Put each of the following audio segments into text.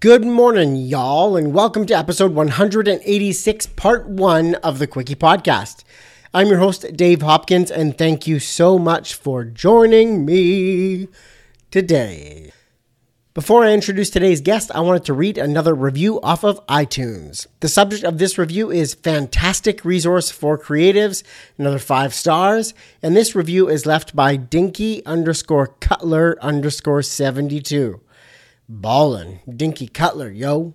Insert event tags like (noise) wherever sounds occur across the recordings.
Good morning, y'all, and welcome to episode 186, part one of the Quickie Podcast. I'm your host, Dave Hopkins, and thank you so much for joining me today. Before I introduce today's guest, I wanted to read another review off of iTunes. The subject of this review is Fantastic Resource for Creatives, another five stars, and this review is left by Dinky underscore Cutler underscore 72. Ballin', Dinky Cutler, yo.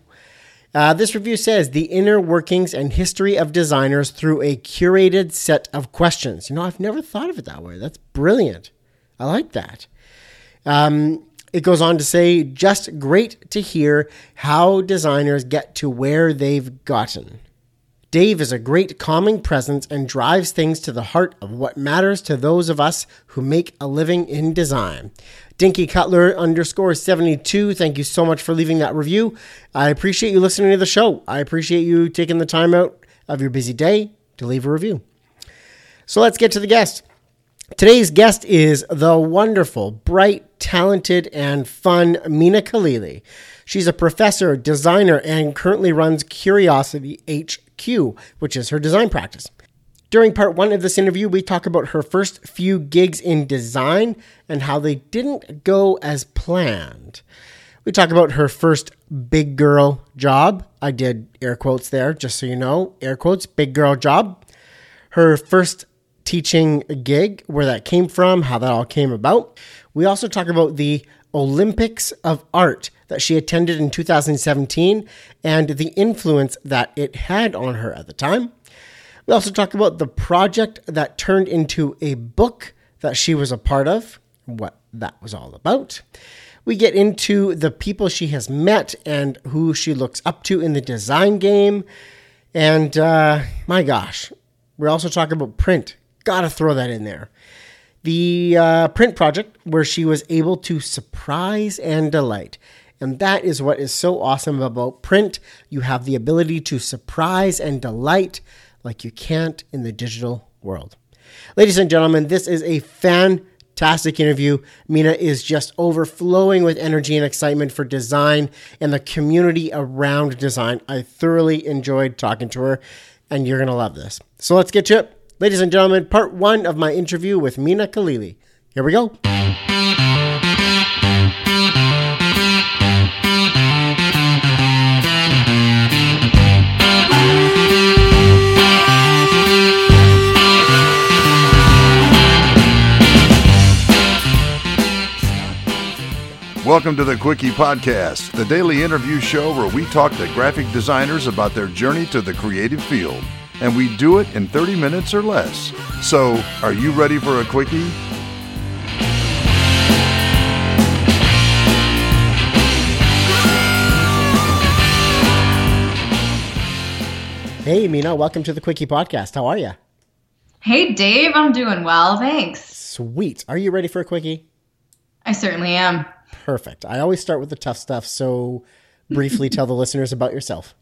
Uh, this review says the inner workings and history of designers through a curated set of questions. You know, I've never thought of it that way. That's brilliant. I like that. Um, it goes on to say, just great to hear how designers get to where they've gotten. Dave is a great calming presence and drives things to the heart of what matters to those of us who make a living in design. Dinky Cutler underscore 72, thank you so much for leaving that review. I appreciate you listening to the show. I appreciate you taking the time out of your busy day to leave a review. So let's get to the guest. Today's guest is the wonderful, bright, talented, and fun Meena Khalili. She's a professor, designer, and currently runs Curiosity HQ, which is her design practice. During part one of this interview, we talk about her first few gigs in design and how they didn't go as planned. We talk about her first big girl job. I did air quotes there, just so you know. Air quotes, big girl job. Her first teaching gig, where that came from, how that all came about. We also talk about the Olympics of Art that she attended in 2017 and the influence that it had on her at the time. We also talk about the project that turned into a book that she was a part of, what that was all about. We get into the people she has met and who she looks up to in the design game. And uh, my gosh, we're also talking about print Gotta throw that in there. The uh, print project where she was able to surprise and delight. And that is what is so awesome about print. You have the ability to surprise and delight like you can't in the digital world. Ladies and gentlemen, this is a fantastic interview. Meena is just overflowing with energy and excitement for design and the community around design. I thoroughly enjoyed talking to her, and you're going to love this. So let's get to it. Ladies and gentlemen, part one of my interview with Meena Khalili. Here we go. Welcome to the Quickie Podcast, the daily interview show where we talk to graphic designers about their journey to the creative field and we do it in 30 minutes or less. So, are you ready for a quickie? Hey, Meena, welcome to the Quickie Podcast. How are you? Hey, Dave, I'm doing well, thanks. Sweet. Are you ready for a quickie? I certainly am. Perfect. I always start with the tough stuff, so briefly tell the (laughs) listeners about yourself.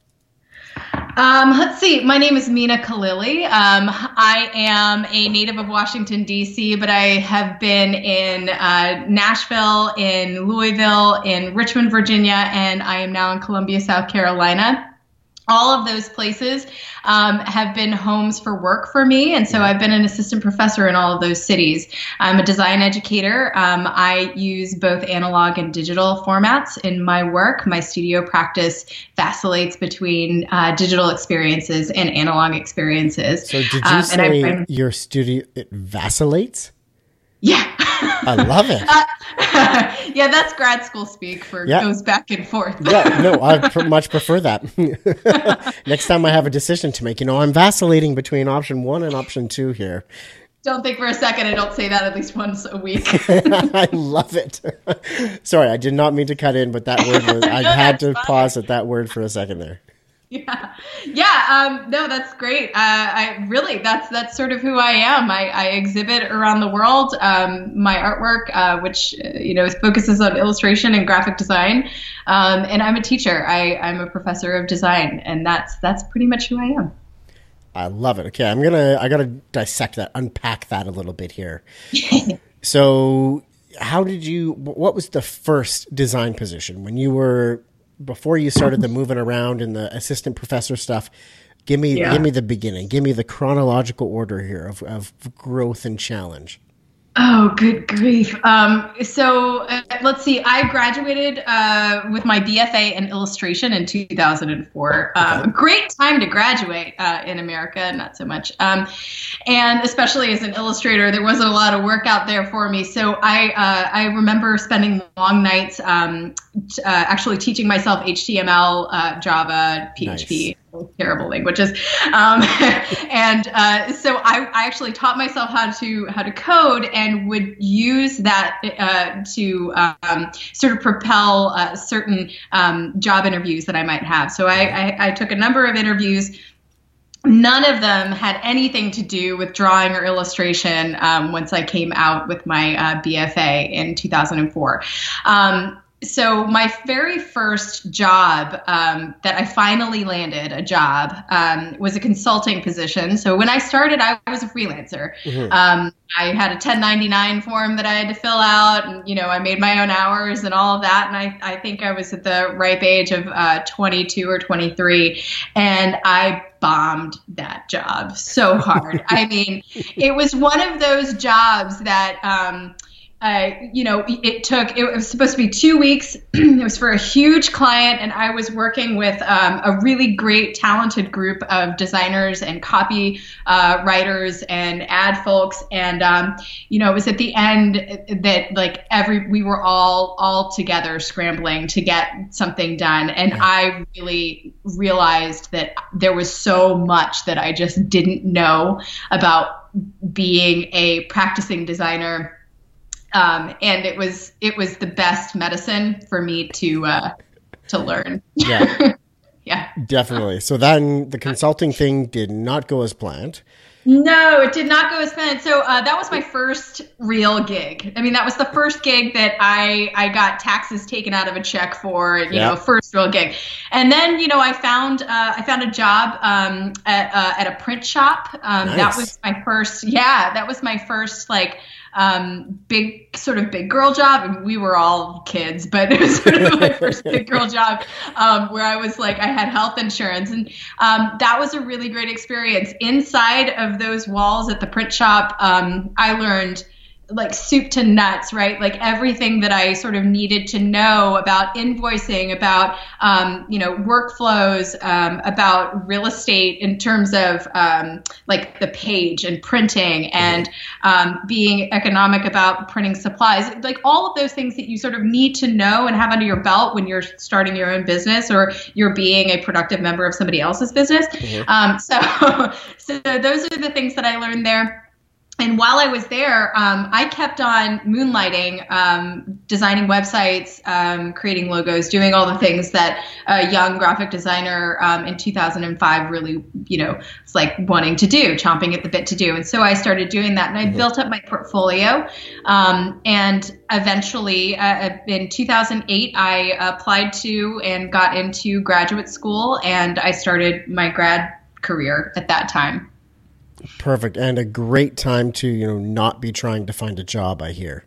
Um, let's see. My name is Meena Khalili. Um, I am a native of Washington, D.C., but I have been in uh, Nashville, in Louisville, in Richmond, Virginia, and I am now in Columbia, South Carolina all of those places um, have been homes for work for me. And so I've been an assistant professor in all of those cities. I'm a design educator. Um, I use both analog and digital formats in my work. My studio practice vacillates between uh, digital experiences and analog experiences. So, did you um, say your studio it vacillates? Yeah. I love it. (laughs) Uh, (laughs) yeah, that's grad school speak for yeah. goes back and forth. yeah, no, (laughs) I pr- much prefer that. Next time I have a decision to make, you know, I'm vacillating between option one and option two here. Don't think for a second I don't say that at least once a week. I love it. Sorry, I did not mean to cut in, but that word was, I had to fine. pause at that word for a second there (laughs) yeah. Yeah um, no that's great. Uh, i really that's that's sort of who i am. I, I exhibit around the world um, my artwork uh, which uh, you know focuses on illustration and graphic design. Um, and i'm a teacher. I, i'm a professor of design and that's that's pretty much who i am. I love it. Okay i'm gonna i gotta dissect that unpack that a little bit here. (laughs) So how did you what was the first design position? When you were before you started the moving around and the assistant professor stuff. Give me Yeah. give me the beginning. Give me the chronological order here of, of growth and challenge. Oh, good grief. Um, so uh, let's see. I graduated uh, with my BFA in illustration in 2004. Um, Great time to graduate uh, in America, not so much. Um, and especially as an illustrator, there wasn't a lot of work out there for me. So I uh, I remember spending long nights um, t- uh, actually teaching myself HTML, uh, Java, PHP terrible languages. Um, (laughs) and uh, so I, I actually taught myself how to how to code and would use that uh, to um, sort of propel uh, certain um, job interviews that I might have. So I, I, I took a number of interviews. None of them had anything to do with drawing or illustration um, once I came out with my uh, BFA in 2004. Um, so my very first job um, that I finally landed a job um, was a consulting position. So when I started, I was a freelancer. Um, I had a 1099 form that I had to fill out, and you know I made my own hours and all of that. And I, I think I was at the ripe age of uh, 22 or 23, and I bombed that job so hard. (laughs) I mean, it was one of those jobs that. Uh, you know, it took, it was supposed to be two weeks. (clears throat) it was for a huge client, and I was working with um, a really great, talented group of designers and copy uh, writers and ad folks. And, um, you know, it was at the end that, like, every, we were all, all together scrambling to get something done. And I really realized that there was so much that I just didn't know about being a practicing designer um, and it was it was the best medicine for me to uh, to learn. Yeah. (laughs) yeah. Definitely. So then the consulting thing did not go as planned. No, it did not go as planned. So uh, that was my first real gig. I mean, that was the first gig that I I got taxes taken out of a check for. You Yeah. know, first real gig. And then you know, I found uh, I found a job um, at uh, at a print shop. Um, That was my first. Yeah, that was my first like um, big sort of big girl job. And we were all kids, but (laughs) it was sort of my first (laughs) big girl job um, where I was like I had health insurance, and um, that was a really great experience. Inside of those walls at the print shop, um, I learned like soup to nuts, right? Like everything that I sort of needed to know about invoicing, about um, you know workflows, um, about real estate in terms of um, like the page and printing and um, being economic about printing supplies, like all of those things that you sort of need to know and have under your belt when you're starting your own business or you're being a productive member of somebody else's business. Um, so, (laughs) so those are the things that I learned there and while I was there, um, I kept on moonlighting, um, designing websites, um, creating logos, doing all the things that a young graphic designer um, in 2005 really, you know, was like wanting to do, chomping at the bit to do. And so I started doing that, and I built up my portfolio. Um, and eventually, uh, in 2008, I applied to and got into graduate school, and I started my grad career at that time. Perfect. And a great time to, you know, not be trying to find a job, I hear.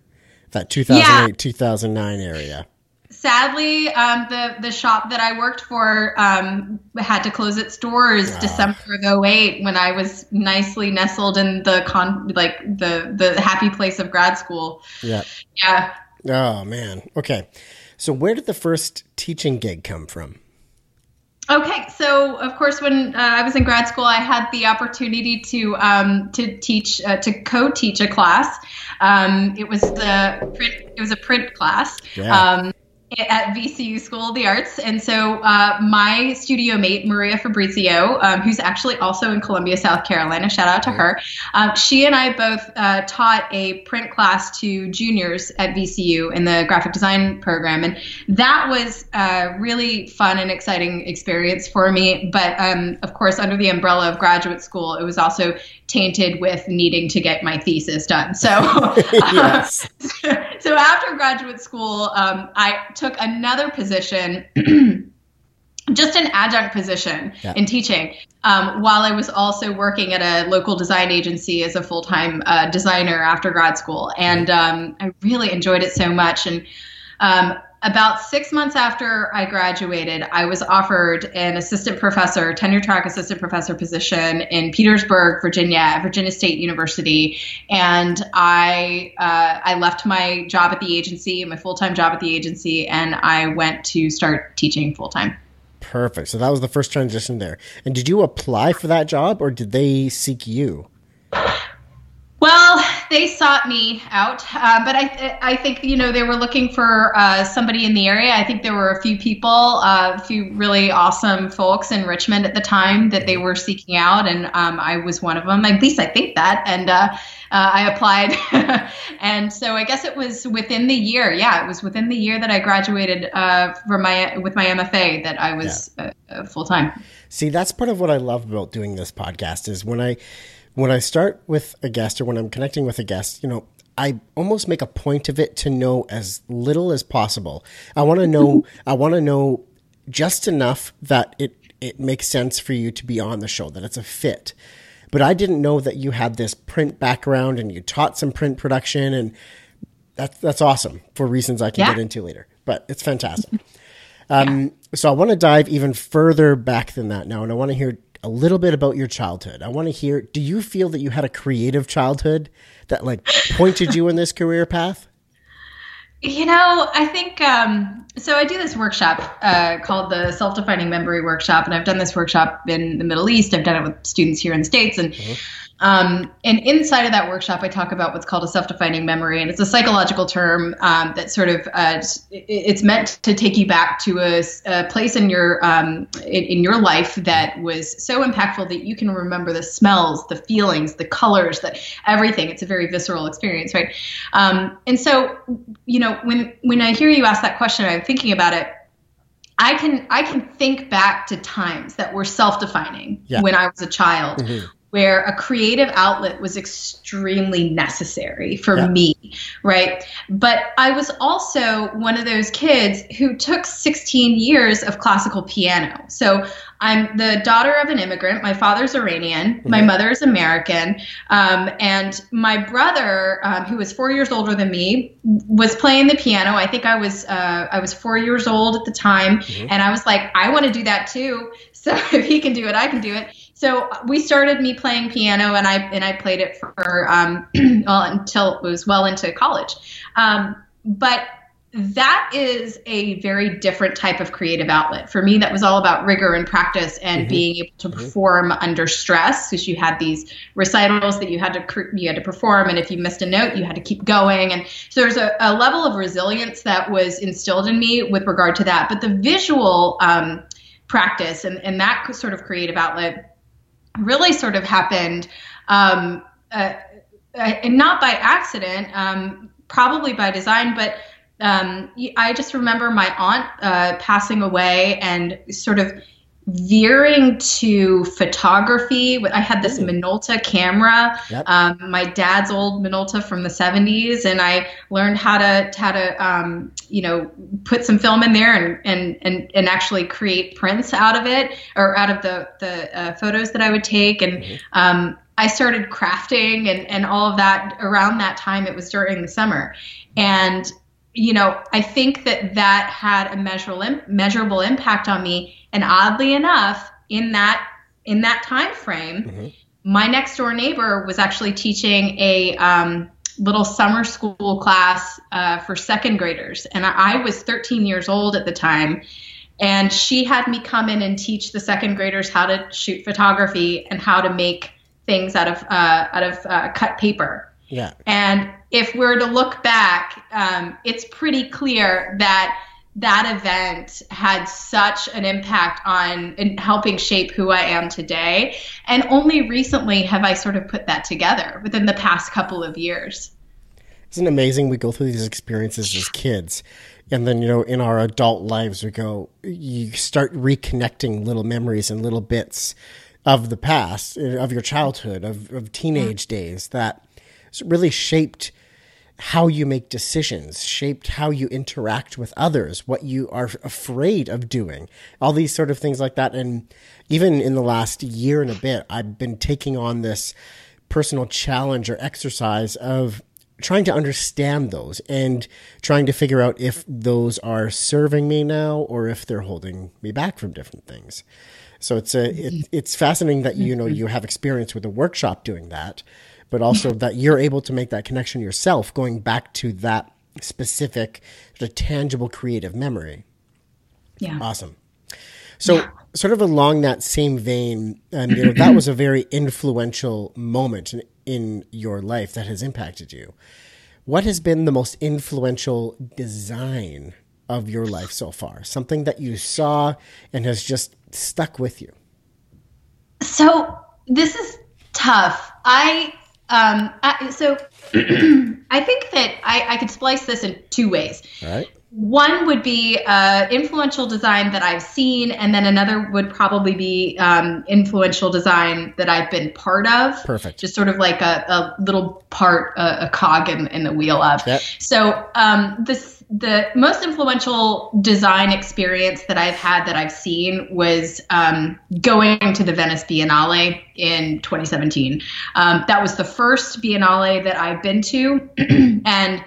That 2008, 2009 area. sadly, um, the the shop that I worked for um, had to close its doors December of 08 when I was nicely nestled in the con like the the happy place of grad school. Yeah. Yeah. Oh, man. Okay. So where did the first teaching gig come from? Okay, so of course, when uh, I was in grad school, I had the opportunity to um, to teach uh, to co-teach a class. Um, it was the print. It was a print class. Yeah. Um, at VCU School of the Arts. And so uh, my studio mate, Maria Fabrizio, um, who's actually also in Columbia, South Carolina, shout out to her, um, she and I both uh, taught a print class to juniors at VCU in the graphic design program. And that was a really fun and exciting experience for me. But um, of course, under the umbrella of graduate school, it was also tainted with needing to get my thesis done. So, (laughs) (laughs) Yes. (laughs) so after graduate school, um, I took another position, (clears throat) just an adjunct position Yeah. in teaching, um, while I was also working at a local design agency as a full time uh, designer after grad school. And um, I really enjoyed it so much. And um, about six months after I graduated, I was offered an assistant professor, tenure track assistant professor position in Petersburg, Virginia, at Virginia State University, and I uh, I left my job at the agency, my full time job at the agency, and I went to start teaching full time. Perfect. So that was the first transition there. And did you apply for that job, or did they seek you? Well, they sought me out, uh, but I, I think you know they were looking for uh, somebody in the area. I think there were a few people, uh, a few really awesome folks in Richmond at the time that they were seeking out, and um, I was one of them. At least I think that, and uh, uh, I applied, (laughs) and so I guess it was within the year. Yeah, it was within the year that I graduated uh, from my with my MFA that I was yeah. full time. See, that's part of what I love about doing this podcast is when I when I start with a guest or when I'm connecting with a guest, you know, I almost make a point of it to know as little as possible. I want to (laughs) know I want to know just enough that it it makes sense for you to be on the show, that it's a fit. But I didn't know that you had this print background and you taught some print production and that's that's awesome for reasons I can yeah. get into later. But it's fantastic. (laughs) Um, yeah. So I want to dive even further back than that now, and I want to hear a little bit about your childhood. I want to hear do you feel that you had a creative childhood that like pointed you in this career path? You know, I think um, so. I do this workshop uh, called the Self Defining Memory Workshop, and I've done this workshop in the Middle East. I've done it with students here in the States. And mm-hmm. Um, and inside of that workshop, I talk about what's called a self-defining memory, and it's a psychological term um, that sort of uh, it's meant to take you back to a, a place in your um, in, in, your life that was so impactful that you can remember the smells, the feelings, the colors, that everything. It's a very visceral experience, right? Um, and so, you know, when when I hear you ask that question, I'm thinking about it. I can I can think back to times that were self-defining yeah. when I was a child, mm-hmm where a creative outlet was extremely necessary for yeah. me, right? But I was also one of those kids who took 16 years of classical piano. So I'm the daughter of an immigrant. My father's Iranian, mm-hmm. my mother is American, um, and my brother, um, who was four years older than me, was playing the piano. I think I was uh, I was four years old at the time, mm-hmm. and I was like, I want to do that too. So (laughs) if he can do it, I can do it so we started me playing piano and I and I played it for um, (clears throat) well until it was well into college. Um, but that is a very different type of creative outlet. For me, that was all about rigor and practice and mm-hmm. being able to mm-hmm. perform under stress because you had these recitals that you had to you had to perform, and if you missed a note, you had to keep going. And so there's a, a level of resilience that was instilled in me with regard to that. But the visual um, practice and, and that sort of creative outlet really sort of happened, um, uh, uh, and not by accident, um, probably by design, but um, I just remember my aunt uh, passing away and sort of veering to photography. I had this. Minolta camera, yep. um, my dad's old Minolta from the 70s, and I learned how to how to um, you know put some film in there and and and and actually create prints out of it or out of the the uh, photos that I would take and. Mm-hmm. Um, I started crafting and, and all of that around that time. It was during the summer. And you know, I think that that had a measurable measurable impact on me. And oddly enough, in that in that time frame, mm-hmm. my next door neighbor was actually teaching a um, little summer school class uh, for second graders, and I, I was 13 years old at the time. And she had me come in and teach the second graders how to shoot photography and how to make things out of uh, out of uh, cut paper. Yeah. And if we're to look back, um, it's pretty clear that that event had such an impact on in helping shape who I am today. And only recently have I sort of put that together within the past couple of years. Isn't it amazing? We go through these experiences as kids. And then, you know, in our adult lives, we go, you start reconnecting little memories and little bits of the past, of your childhood, of, of teenage days that really shaped how you make decisions, shaped how you interact with others, what you are afraid of doing, all these sort of things like that. And even in the last year and a bit, I've been taking on this personal challenge or exercise of trying to understand those and trying to figure out if those are serving me now or if they're holding me back from different things. So it's a it, it's fascinating that you know mm-hmm. you have experience with a workshop doing that, but also that you're able to make that connection yourself, going back to that specific, the tangible creative memory. Yeah. Awesome. So, yeah. sort of along that same vein, um, you know, that was a very influential moment in, in your life that has impacted you. What has been the most influential design of your life so far? Something that you saw and has just stuck with you? So, this is tough. I um, I, so (clears throat) I think that I, I could splice this in two ways. Right. One would be uh, influential design that I've seen, and then another would probably be um, influential design that I've been part of. Perfect. Just sort of like a, a little part, a, a cog in, in, the wheel of. Yep. So um, this the most influential design experience that I've had that I've seen was um, going to the Venice Biennale in 2017. Um, that was the first Biennale that I've been to, (clears throat) and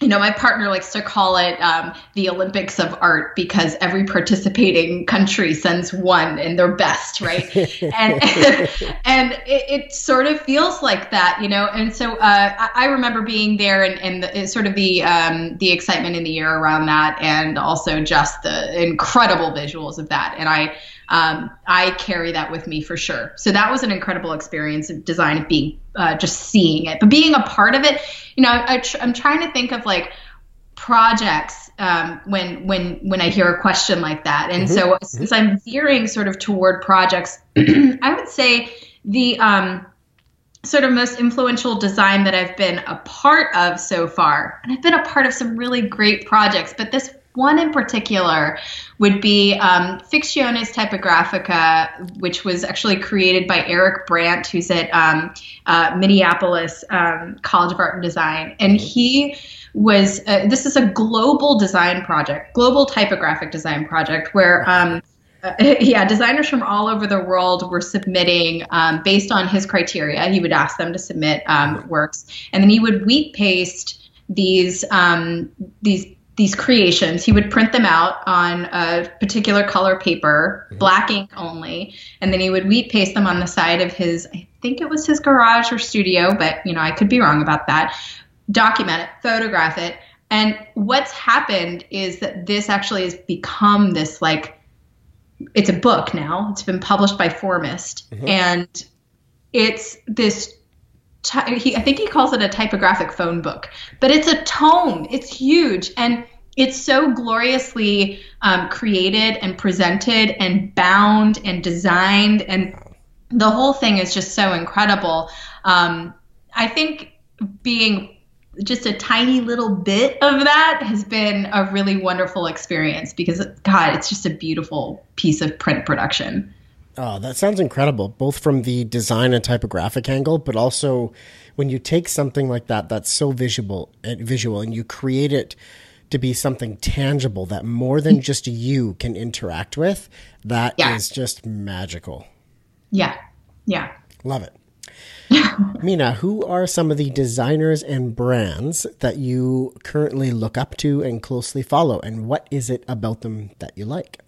you know, my partner likes to call it um, the Olympics of art because every participating country sends one in their best, right? (laughs) and (laughs) and it, it, sort of feels like that, you know. And so uh, I, I, remember being there and, and the, sort of the um, the excitement in the air around that, and also just the incredible visuals of that. And I um, I carry that with me for sure. So that was an incredible experience of design of being uh, just seeing it, but being a part of it. You know, I, am trying to think of like projects um, when when when I hear a question like that, and mm-hmm. so mm-hmm. since I'm veering sort of toward projects, (clears throat) I would say the um, sort of most influential design that I've been a part of so far, and I've been a part of some really great projects, but this one in particular would be um, Typografika, which was actually created by Erik Brandt, who's at um, uh, Minneapolis um, College of Art and Design. And he was, uh, this is a global design project, global typographic design project, where um, uh, (laughs) yeah, designers from all over the world were submitting um, based on his criteria. He would ask them to submit um, works, and then he would wheat paste these um, these these creations. He would print them out on a particular color paper, mm-hmm. black ink only, and then he would wheat paste them on the side of his, I think it was his garage or studio, but you know, I could be wrong about that. Document it, photograph it. And what's happened is that this actually has become this like, it's a book now. It's been published by Formist, mm-hmm. and it's this he, I think he calls it a typographic phone book, but it's a tome. It's huge and it's so gloriously um, created and presented and bound and designed, and the whole thing is just so incredible. Um, I think being just a tiny little bit of that has been a really wonderful experience because God, it's just a beautiful piece of print production. Oh, that sounds incredible, both from the design and typographic angle, but also when you take something like that that's so visual and eh, visual and you create it to be something tangible that more than just you can interact with, that yeah. is just magical. Yeah. Yeah. Love it. (laughs) Meena, who are some of the designers and brands that you currently look up to and closely follow, and what is it about them that you like?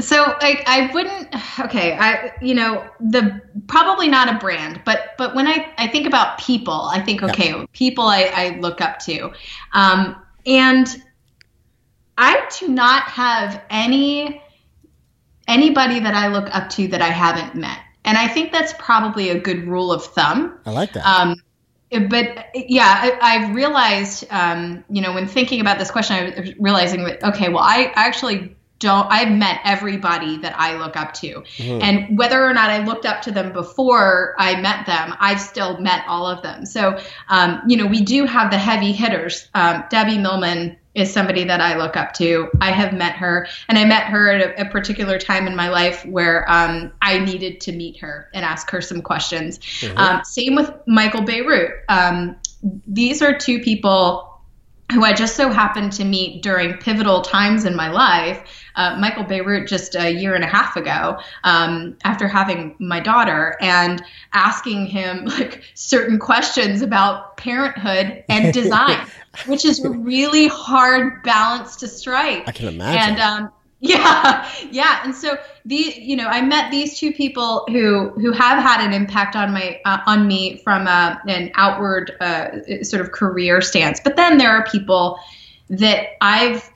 So I, I wouldn't okay I you know the probably not a brand but but when I, I think about people I think okay yeah. people I, I look up to. Um, and I do not have any anybody that I look up to that I haven't met. And I think that's probably a good rule of thumb. I like that. Um, but yeah, I, have realized, um, you know, when thinking about this question, I was realizing that okay, well, I actually don't I've met everybody that I look up to. Mm-hmm. And whether or not I looked up to them before I met them, I've still met all of them. So um, you know, we do have the heavy hitters. Um, Debbie Millman is somebody that I look up to. I have met her, and I met her at a, a particular time in my life where um, I needed to meet her and ask her some questions. Mm-hmm. Um, same with Michael Bierut. Um, these are two people who I just so happened to meet during pivotal times in my life. Uh, Michael Bierut, just a year and a half ago, um, after having my daughter, and asking him (laughs) like certain questions about parenthood and (laughs) design, which is a really hard balance to strike. I can imagine. And um, yeah, (laughs) yeah. And so the you know I met these two people who who have had an impact on my uh, on me from a, an outward uh, sort of career stance. But then there are people that I've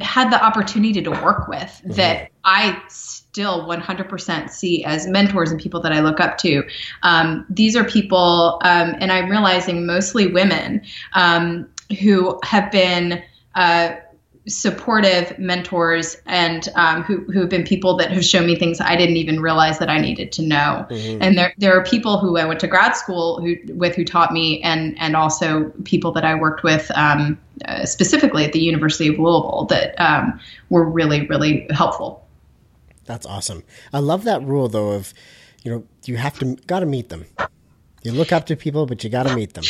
had the opportunity to work with mm-hmm. that I still 100% see as mentors and people that I look up to. Um, these are people, um, and I'm realizing mostly women um, who have been. Uh, supportive mentors and um, who who have been people that have shown me things I didn't even realize that I needed to know. Mm-hmm. And there there are people who I went to grad school who with who taught me, and and also people that I worked with um, uh, specifically at the University of Louisville that um, were really really helpful. That's awesome. I love that rule though of you know you have to got to meet them. You look up to people, but you got to meet them.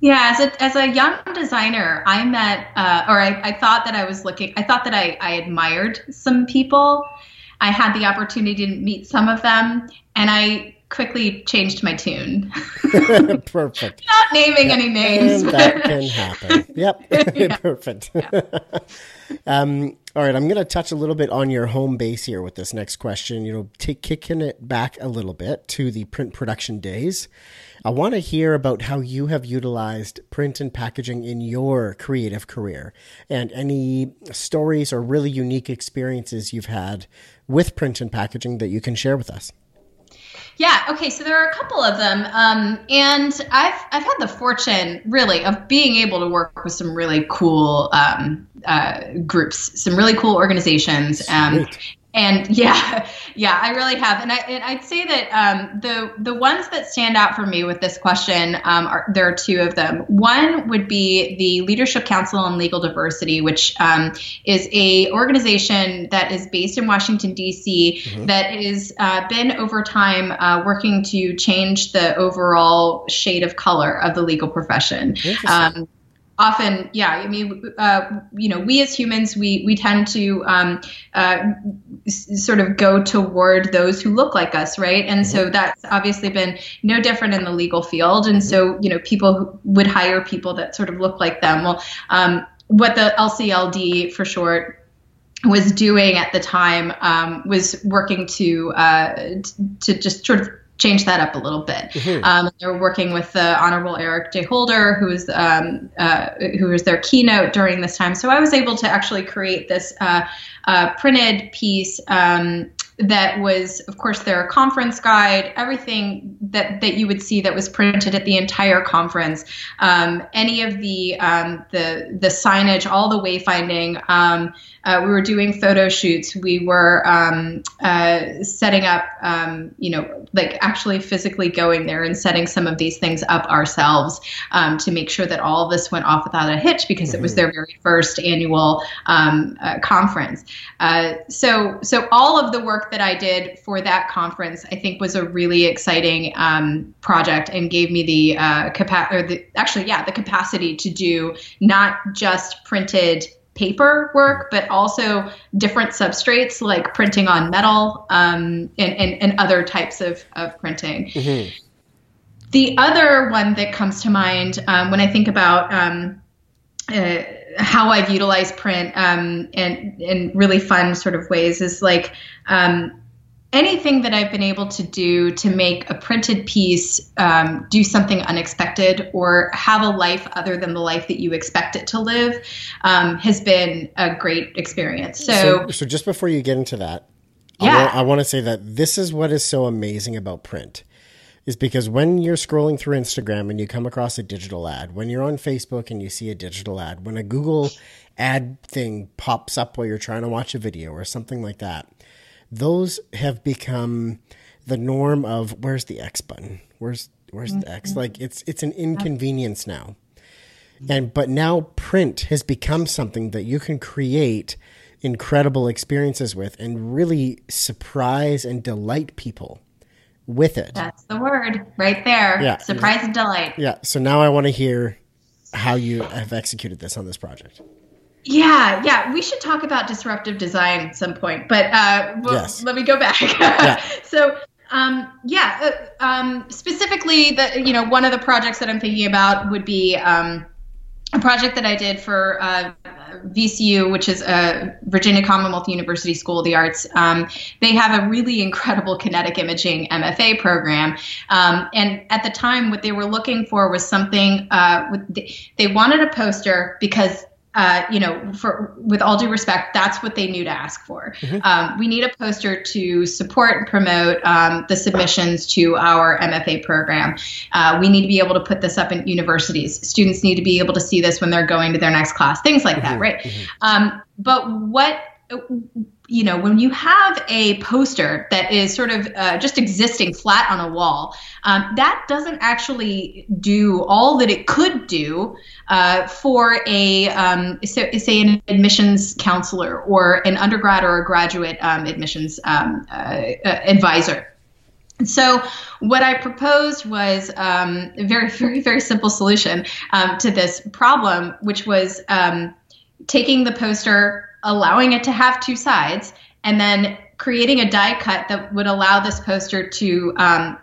Yeah, as a as a young designer, I met uh, or I, I thought that I was looking. I thought that I I admired some people. I had the opportunity to meet some of them, and I quickly changed my tune. (laughs) Perfect. (laughs) Not naming any names. And that can happen. Yep. (laughs) Perfect. um, all right, I'm going to touch a little bit on your home base here with this next question. You know, take, kicking it back a little bit to the print production days. I want to hear about how you have utilized print and packaging in your creative career and any stories or really unique experiences you've had with print and packaging that you can share with us. Yeah. Okay. So there are a couple of them, um, and I've I've had the fortune really of being able to work with some really cool um, uh, groups, some really cool organizations, um, and (laughs) yeah, yeah, I really have, and I and I'd say that um, the the ones that stand out for me with this question um, are there are two of them. One would be the Leadership Council on Legal Diversity, which um, is a organization that is based in Washington D.C. Mm-hmm. that has uh, been over time uh, working to change the overall shade of color of the legal profession often yeah i mean uh, you know we as humans we we tend to um, uh, s- sort of go toward those who look like us right? And so mm-hmm. that's obviously been no different in the legal field. And so you know people would hire people that sort of look like them. Well um, what the lcld for short was doing at the time um, was working to uh, to just sort of change that up a little bit. Mm-hmm. Um, they're working with the Honorable Eric J. Holder, who is um, uh, who was their keynote during this time. So I was able to actually create this uh, uh, printed piece um, that was, of course, their conference guide, everything that, that you would see that was printed at the entire conference, um, any of the um, the the signage, all the wayfinding. Um, uh, we were doing photo shoots. We were um, uh, setting up, um, you know, like actually physically going there and setting some of these things up ourselves um, to make sure that all of this went off without a hitch because mm-hmm. it was their very first annual uh, conference. Uh, so so all of the work that I did for that conference, I think, was a really exciting um, project and gave me the uh, capacity, or the actually, yeah, the capacity to do not just printed paper work, but also different substrates like printing on metal um, and, and, and, other types of, of printing. Mm-hmm. The other one that comes to mind um, when I think about um, uh, how I've utilized print um, in in really fun sort of ways is like um, anything that I've been able to do to make a printed piece um, do something unexpected or have a life other than the life that you expect it to live um, has been a great experience. So, so, so, just before you get into that, yeah. I want, I want to say that this is what is so amazing about print is because when you're scrolling through Instagram and you come across a digital ad, when you're on Facebook and you see a digital ad, when a Google ad thing pops up while you're trying to watch a video or something like that, those have become the norm of where's the X button? Where's where's the X? Mm-hmm. Like it's it's an inconvenience now. And but now print has become something that you can create incredible experiences with and really surprise and delight people with it. That's the word right there. Yeah. Surprise and delight. Yeah. So now I want to hear how you have executed this on this project. Yeah, yeah, we should talk about disruptive design at some point, but uh, well, Yes. let me go back. (laughs) Yeah. so, um, yeah, uh, um, specifically, the you know one of the projects that I'm thinking about would be um, a project that I did for uh, VCU, which is a Virginia Commonwealth University School of the Arts. Um, they have a really incredible kinetic imaging MFA program, um, and at the time, what they were looking for was something. Uh, the, they wanted a poster because uh, you know, for with all due respect, that's what they knew to ask for. Um, we need a poster to support and promote um, the submissions to our MFA program. Uh, we need to be able to put this up in universities. Students need to be able to see this when they're going to their next class, things like that, right? Um, but what you know, when you have a poster that is sort of uh, just existing flat on a wall, um, that doesn't actually do all that it could do uh, for a, um, so, say, an admissions counselor or an undergrad or a graduate um, admissions um, uh, uh, advisor. So, what I proposed was um, a very, very, very simple solution um, to this problem, which was taking the poster, allowing it to have two sides, and then creating a die cut that would allow this poster to um,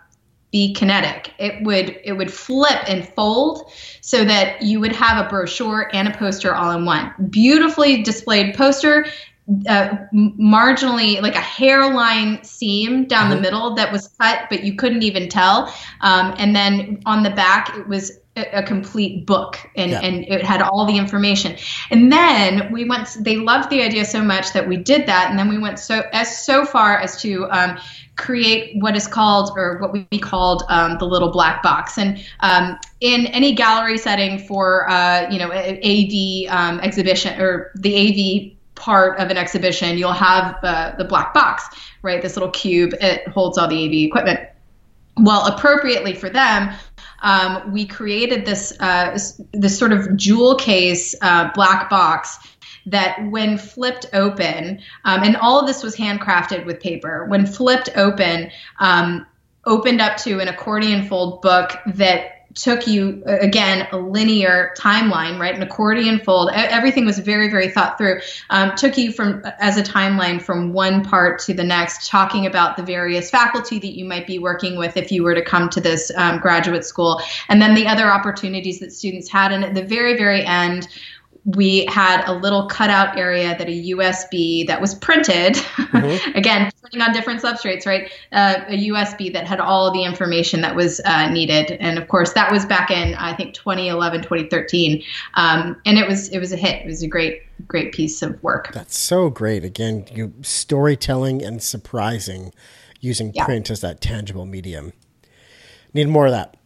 be kinetic. It would it would flip and fold so that you would have a brochure and a poster all in one. Beautifully displayed poster. Uh, marginally like a hairline seam down the middle that was cut, but you couldn't even tell. Um, and then on the back, it was a, complete book and, Yeah. and it had all the information. And then we went, they loved the idea so much that we did that. And then we went so as so far as to um, create what is called or what we called um, the little black box. And um, in any gallery setting for, uh, you know, a- AV um, exhibition or the AV part of an exhibition, you'll have uh, the black box, right? This little cube, it holds all the AV equipment. Well, appropriately for them, um, we created this uh, this- sort of jewel case uh, black box that, when flipped open, um, and all of this was handcrafted with paper. When flipped open, um, opened up to an accordion fold book that took you again a linear timeline right? An accordion fold everything was very very thought through. Um, took you from as a timeline from one part to the next talking about the various faculty that you might be working with if you were to come to this um, graduate school and then the other opportunities that students had. And at the very very end we had a little cutout area that a USB that was printed, (laughs) again, printing on different substrates, right? Uh, a USB that had all the information that was uh, needed. And of course, that was back in, I think, 2011, 2013. Um, and it was, it was a hit. It was a great, great piece of work. That's so great. Again, you storytelling and surprising using Yeah. print as that tangible medium. Need more of that.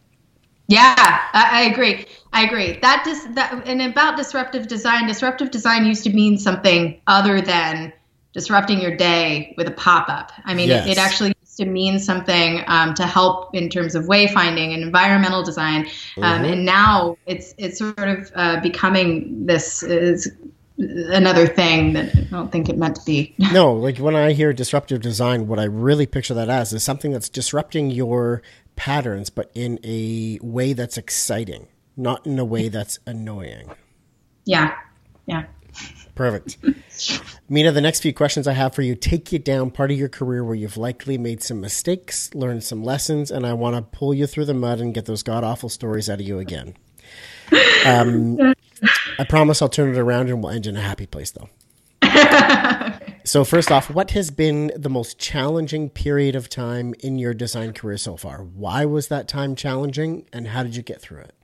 Yeah, I, I agree. I agree. That dis, that and about disruptive design. Disruptive design used to mean something other than disrupting your day with a pop up. I mean, Yes. it, it actually used to mean something um, to help in terms of wayfinding and environmental design. Um, and now it's it's sort of uh, becoming this is another thing that I don't think it meant to be. (laughs) No, like when I hear disruptive design, what I really picture that as is something that's disrupting your patterns, but in a way that's exciting, not in a way that's annoying. yeah, yeah. Perfect. (laughs) Meena, the next few questions I have for you take you down part of your career where you've likely made some mistakes, learned some lessons, and I want to pull you through the mud and get those god awful stories out of you again. Um, (laughs) I promise I'll turn it around and we'll end in a happy place, though. (laughs) so, first off, what has been the most challenging period of time in your design career so far? Why was that time challenging, and how did you get through it?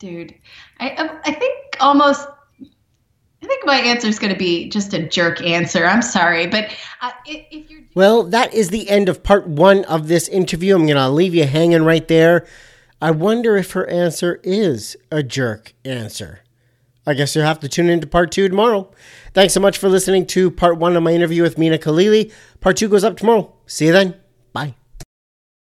Dude. I I think almost. I think my answer is going to be just a jerk answer. I'm sorry, but uh, if, if you're Well, that is the end of part one of this interview. I'm going to leave you hanging right there. I wonder if her answer is a jerk answer. I guess you'll have to tune into part two tomorrow. Thanks so much for listening to part one of my interview with Meena Khalili. Part two goes up tomorrow. See you then.